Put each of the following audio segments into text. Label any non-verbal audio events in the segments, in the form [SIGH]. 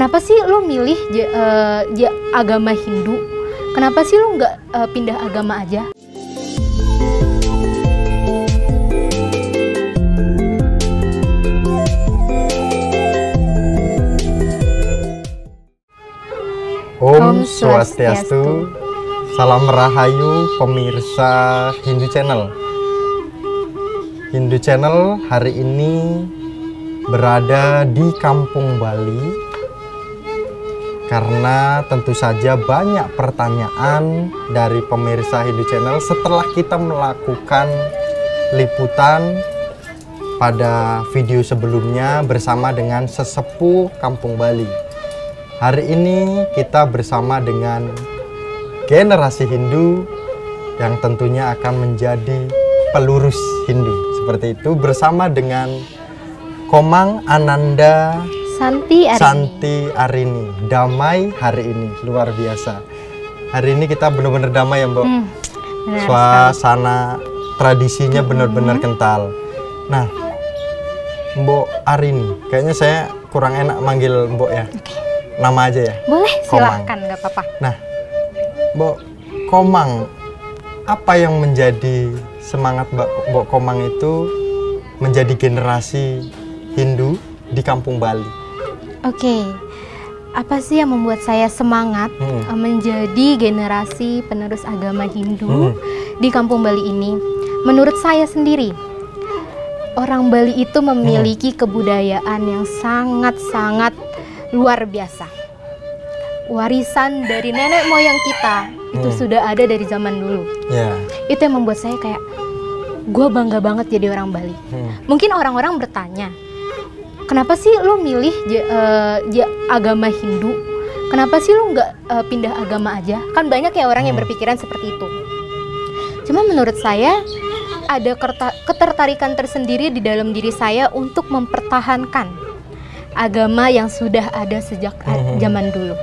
kenapa sih lo milih ja- agama Hindu? Kenapa sih lo nggak eh, pindah agama aja? Om Swastiastu. Salam Rahayu pemirsa Hindu Channel. Hindu Channel hari ini berada di Kampung Bali karena tentu saja banyak pertanyaan dari pemirsa Hindu Channel setelah kita melakukan liputan pada video sebelumnya bersama dengan sesepuh Kampung Bali. Hari ini kita bersama dengan generasi Hindu yang tentunya akan menjadi pelurus Hindu seperti itu bersama dengan Komang Ananda Santi Arini. Santi Arini. Damai hari ini luar biasa. Hari ini kita benar-benar damai ya Mbak Hmm, benar sekali. suasana tradisinya benar-benar kental. Nah Mbok Arini kayaknya saya kurang enak manggil Mbok ya. Nama aja ya. Boleh, silakan, nggak apa-apa. Nah, Mbok Komang, apa yang menjadi semangat Mbak Mbok Komang itu menjadi generasi Hindu di Kampung Bali? Oke, apa sih yang membuat saya semangat Hmm. eh, menjadi generasi penerus agama Hindu Hmm. di Kampung Bali ini? Menurut saya sendiri, orang Bali itu memiliki kebudayaan yang sangat-sangat luar biasa. Warisan dari nenek moyang kita itu Hmm. sudah ada dari zaman dulu. Ya. Itu yang membuat saya kayak, gue bangga banget jadi orang Bali. Hmm. Mungkin orang-orang bertanya, kenapa sih lo milih ja- agama Hindu? Kenapa sih lo nggak eh, pindah agama aja? Kan banyak ya orang yang Hmm. berpikiran seperti itu. Cuma menurut saya ada ketertarikan tersendiri di dalam diri saya untuk mempertahankan agama yang sudah ada sejak Hmm. zaman dulu.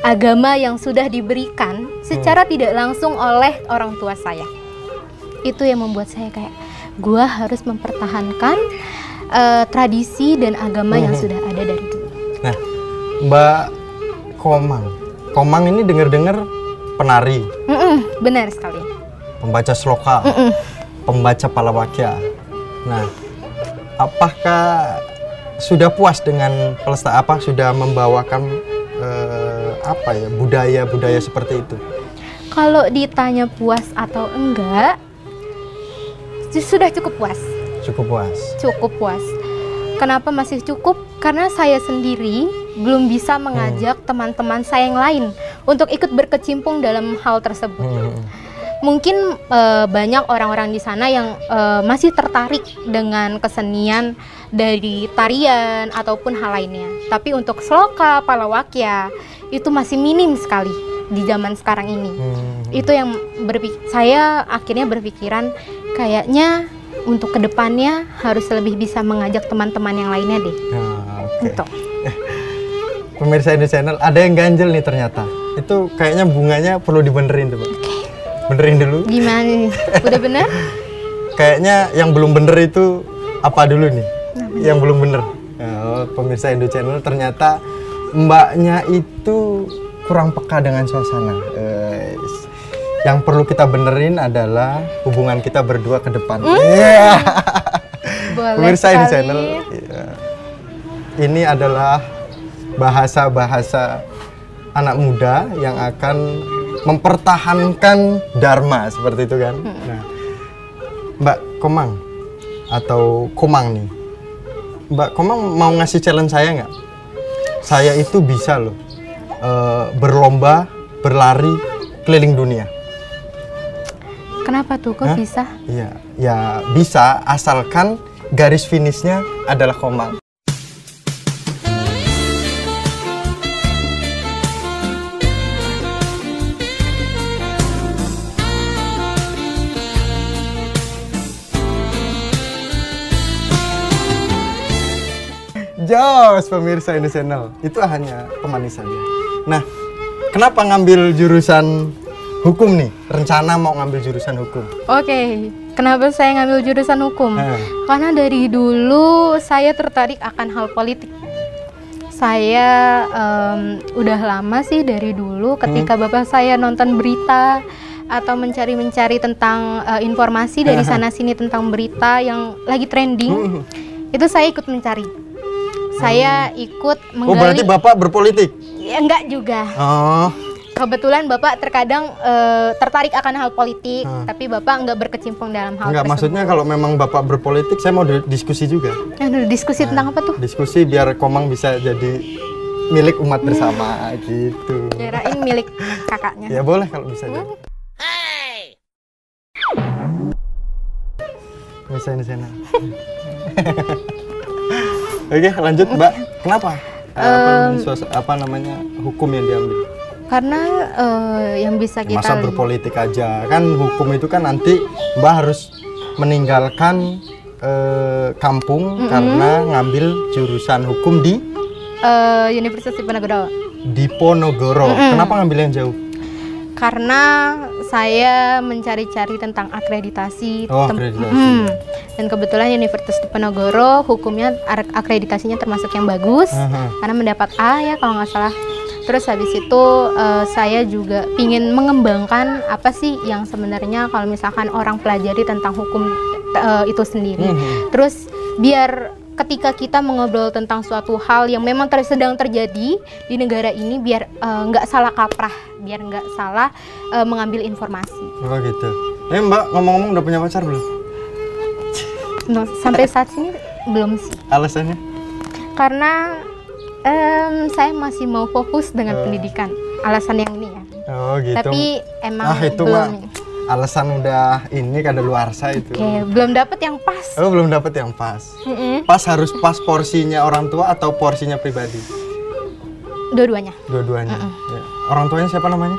Agama yang sudah diberikan secara tidak langsung oleh orang tua saya. Itu yang membuat saya kayak gua harus mempertahankan eh, tradisi dan agama yang Mhm. sudah ada dari dulu. Nah, Mbak Komang, Komang ini dengar-dengar penari, Mm-mm, benar sekali. pembaca sloka, Mm-mm. pembaca palawakya. Nah, apakah sudah puas dengan pelesta apa sudah membawakan eh, apa ya budaya-budaya seperti itu? Kalau ditanya puas atau enggak, sudah cukup puas. Cukup puas. Cukup puas. Kenapa masih cukup? Karena saya sendiri belum bisa mengajak teman-teman saya yang lain untuk ikut berkecimpung dalam hal tersebut. Hmm. Mungkin eh, banyak orang-orang di sana yang eh, masih tertarik dengan kesenian dari tarian ataupun hal lainnya. Tapi untuk sloka, palawakya itu masih minim sekali di zaman sekarang ini. Hmm. Itu yang berpik- saya akhirnya berpikiran kayaknya untuk ke depannya harus lebih bisa mengajak teman-teman yang lainnya deh. Nah, oke. Gitu. Pemirsa Indo Channel ada yang ganjel nih ternyata. Itu kayaknya bunganya perlu dibenerin tuh, Pak. Benerin dulu. Gimana nih? Udah bener? [LAUGHS] Kayaknya yang belum bener itu apa dulu nih? Nah, Yang belum bener. Oh, pemirsa Indo Channel ternyata mbaknya itu kurang peka dengan suasana. Eh, yang perlu kita benerin adalah hubungan kita berdua ke depan. Iya. [LAUGHS] Boleh Pemirsa Indo sekali. Channel. iya. Ini adalah bahasa-bahasa anak muda yang akan mempertahankan dharma seperti itu kan. Nah, Mbak Komang atau Komang nih. Mbak Komang mau ngasih challenge saya nggak? Saya itu bisa loh eh, berlomba berlari keliling dunia. Kenapa tuh kok Hah? bisa? Iya, ya bisa asalkan garis finishnya adalah Komang. Jos pemirsa ini channel itu hanya pemanis saja. Nah, kenapa ngambil jurusan hukum nih? Rencana mau ngambil jurusan hukum. Oke, kenapa saya ngambil jurusan hukum? Nah. Karena dari dulu saya tertarik akan hal politik. saya em, udah lama sih dari dulu ketika Hmm. bapak saya nonton berita atau mencari-mencari tentang eh, informasi dari sana sini tentang berita yang lagi trending, Hmm. itu saya ikut mencari. Saya ikut Oh berarti menggali. bapak berpolitik? Ya, enggak juga. Oh, Kebetulan bapak terkadang eh, tertarik akan hal politik, Hmm. tapi bapak enggak berkecimpung dalam hal enggak tersebut. maksudnya kalau memang bapak berpolitik, saya mau di- diskusi juga. Aduh, diskusi tentang apa tuh? Diskusi biar Komang bisa jadi milik umat bersama gitu. Kirain milik kakaknya. Ya boleh kalau bisa jadi. Bisa di sana. Oke, lanjut Mbak. Kenapa? Eh, apa, apa namanya hukum yang diambil? Karena eh, yang bisa kita Masa berpolitik aja kan hukum itu kan nanti Mbak harus meninggalkan eh, kampung karena ngambil jurusan hukum di eh, Universitas Diponegoro. Diponegoro. Kenapa ngambil yang jauh? Karena saya mencari-cari tentang akreditasi. Oh, akreditasi. Hmm. Dan kebetulan Universitas Diponegoro hukumnya akreditasinya termasuk yang bagus Aha. karena mendapat A ya kalau nggak salah. Terus habis itu eh, saya juga ingin mengembangkan apa sih yang sebenarnya kalau misalkan orang pelajari tentang hukum eh, itu sendiri. Mhm. Terus biar ketika kita mengobrol tentang suatu hal yang memang ter- sedang terjadi di negara ini biar eh, nggak salah kaprah, biar nggak salah eh, mengambil informasi. Oh gitu. Eh Mbak ngomong-ngomong udah punya pacar belum? Nah, sampai saat ini belum sih, Alasannya? karena em, saya masih mau fokus dengan pendidikan. Alasan yang ini ya. Oh gitu. Tapi emang ah itu belum. mah alasan udah ini kada luarsa itu. Oke, belum dapet yang pas. Oh belum dapet yang pas. Mm-mm. Pas harus pas porsinya orang tua atau porsinya pribadi? Dua-duanya. Dua-duanya. Ya. Orang tuanya siapa namanya?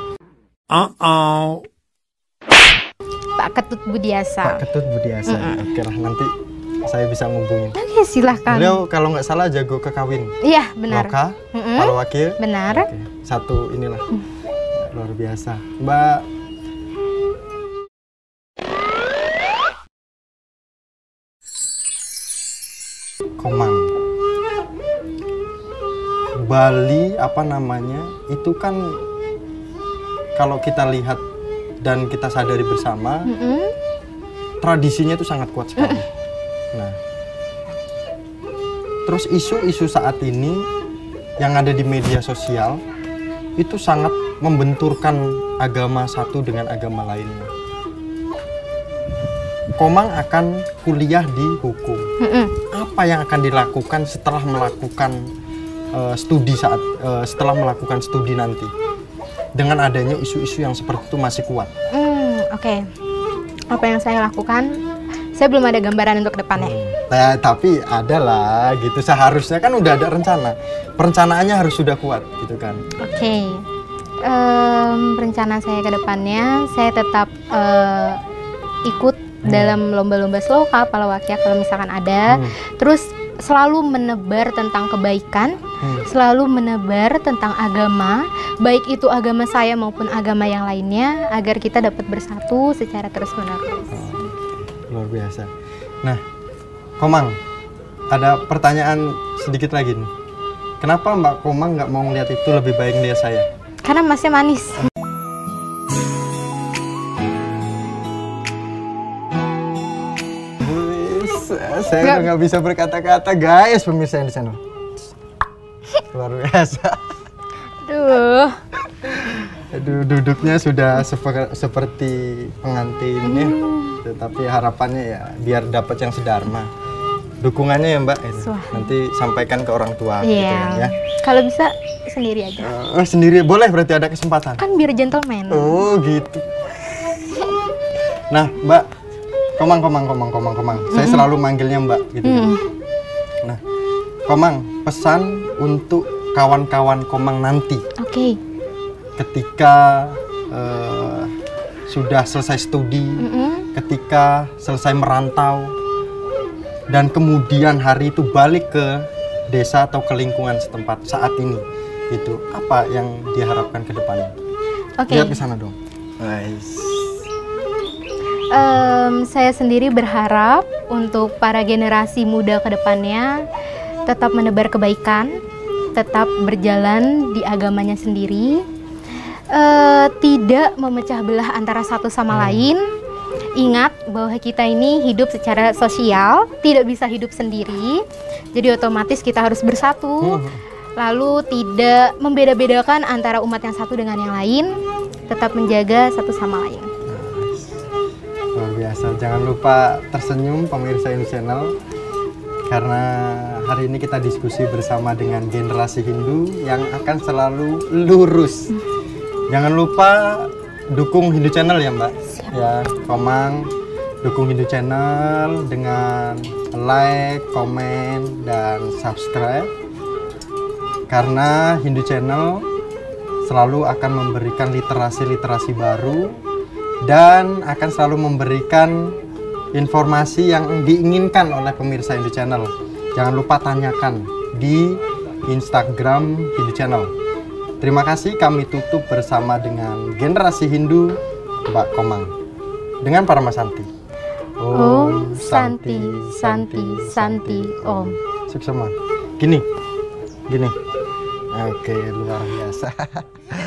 Pak Ketut Budiasa. Pak Ketut Budiasa. Oke lah nanti saya bisa ngubungin. Oke, silahkan. Beliau kalau nggak salah jago kekawin. Iya, benar. Loka, Mm-mm. Palu Wakil. Benar. Oke, Satu inilah. Luar biasa. Mbak Komang. Bali apa namanya? Itu kan kalau kita lihat dan kita sadari bersama, Mm-mm. tradisinya itu sangat kuat sekali. Nah, terus isu-isu saat ini yang ada di media sosial itu sangat membenturkan agama satu dengan agama lainnya. Komang akan kuliah di hukum. Mm-mm. Apa yang akan dilakukan setelah melakukan eh, studi saat eh, setelah melakukan studi nanti? Dengan adanya isu-isu yang seperti itu masih kuat. Hmm, oke. Apa yang saya lakukan? Saya belum ada gambaran untuk depannya. Nah, tapi ada lah gitu. Seharusnya kan udah ada rencana. Perencanaannya harus sudah kuat gitu kan. Oke. Em, rencana saya ke depannya, saya tetap eh, ikut dalam lomba-lomba sloka, palawakya kalau misalkan ada. Hmm. Terus selalu menebar tentang kebaikan, Hmm. selalu menebar tentang agama, baik itu agama saya maupun agama yang lainnya, agar kita dapat bersatu secara terus-menerus. Luar biasa. Nah, Komang, ada pertanyaan sedikit lagi nih. Kenapa Mbak Komang nggak mau ngeliat itu lebih baik ngeliat saya? Karena masnya manis. Saya udah nggak bisa berkata-kata guys pemirsa yang di sana. Luar biasa. Aduh. Aduh, duduknya sudah sepe- seperti pengantin ya. Tetapi harapannya ya biar dapat yang sedharma. Dukungannya ya Mbak, itu. Nanti sampaikan ke orang tua gitu Iya. kan, ya. Kalau bisa sendiri aja. Eh, sendiri boleh berarti ada kesempatan. Kan biar gentleman. Oh gitu. Nah Mbak, komang komang komang komang komang. Saya selalu manggilnya Mbak gitu. kan. Hmm. Nah, komang pesan untuk kawan-kawan komang nanti Oke. Ketika eh, sudah selesai studi, Mm-mm. ketika selesai merantau, dan kemudian hari itu balik ke desa atau ke lingkungan setempat saat ini, itu apa yang diharapkan ke depannya? Oke. Lihat ke sana dong. Nice. Em, saya sendiri berharap untuk para generasi muda ke depannya tetap menebar kebaikan, tetap berjalan di agamanya sendiri, uh, tidak memecah belah antara satu sama hmm. lain. Ingat bahwa kita ini hidup secara sosial, tidak bisa hidup sendiri. Jadi otomatis kita harus bersatu. Hmm. Lalu tidak membeda-bedakan antara umat yang satu dengan yang lain, tetap menjaga satu sama lain. Luar biasa. Jangan lupa tersenyum pemirsa ini channel karena hari ini kita diskusi bersama dengan generasi Hindu yang akan selalu lurus. Jangan lupa dukung Hindu Channel ya Mbak. Ya, Komang dukung Hindu Channel dengan like, komen, dan subscribe. Karena Hindu Channel selalu akan memberikan literasi-literasi baru dan akan selalu memberikan informasi yang diinginkan oleh pemirsa Hindu Channel. Jangan lupa tanyakan di Instagram Hindu Channel. Terima kasih kami tutup bersama dengan generasi Hindu Mbak Komang dengan para Santi. Om Santi Santi Santi Om. Sukses Gini, gini. Oke luar biasa. [LAUGHS]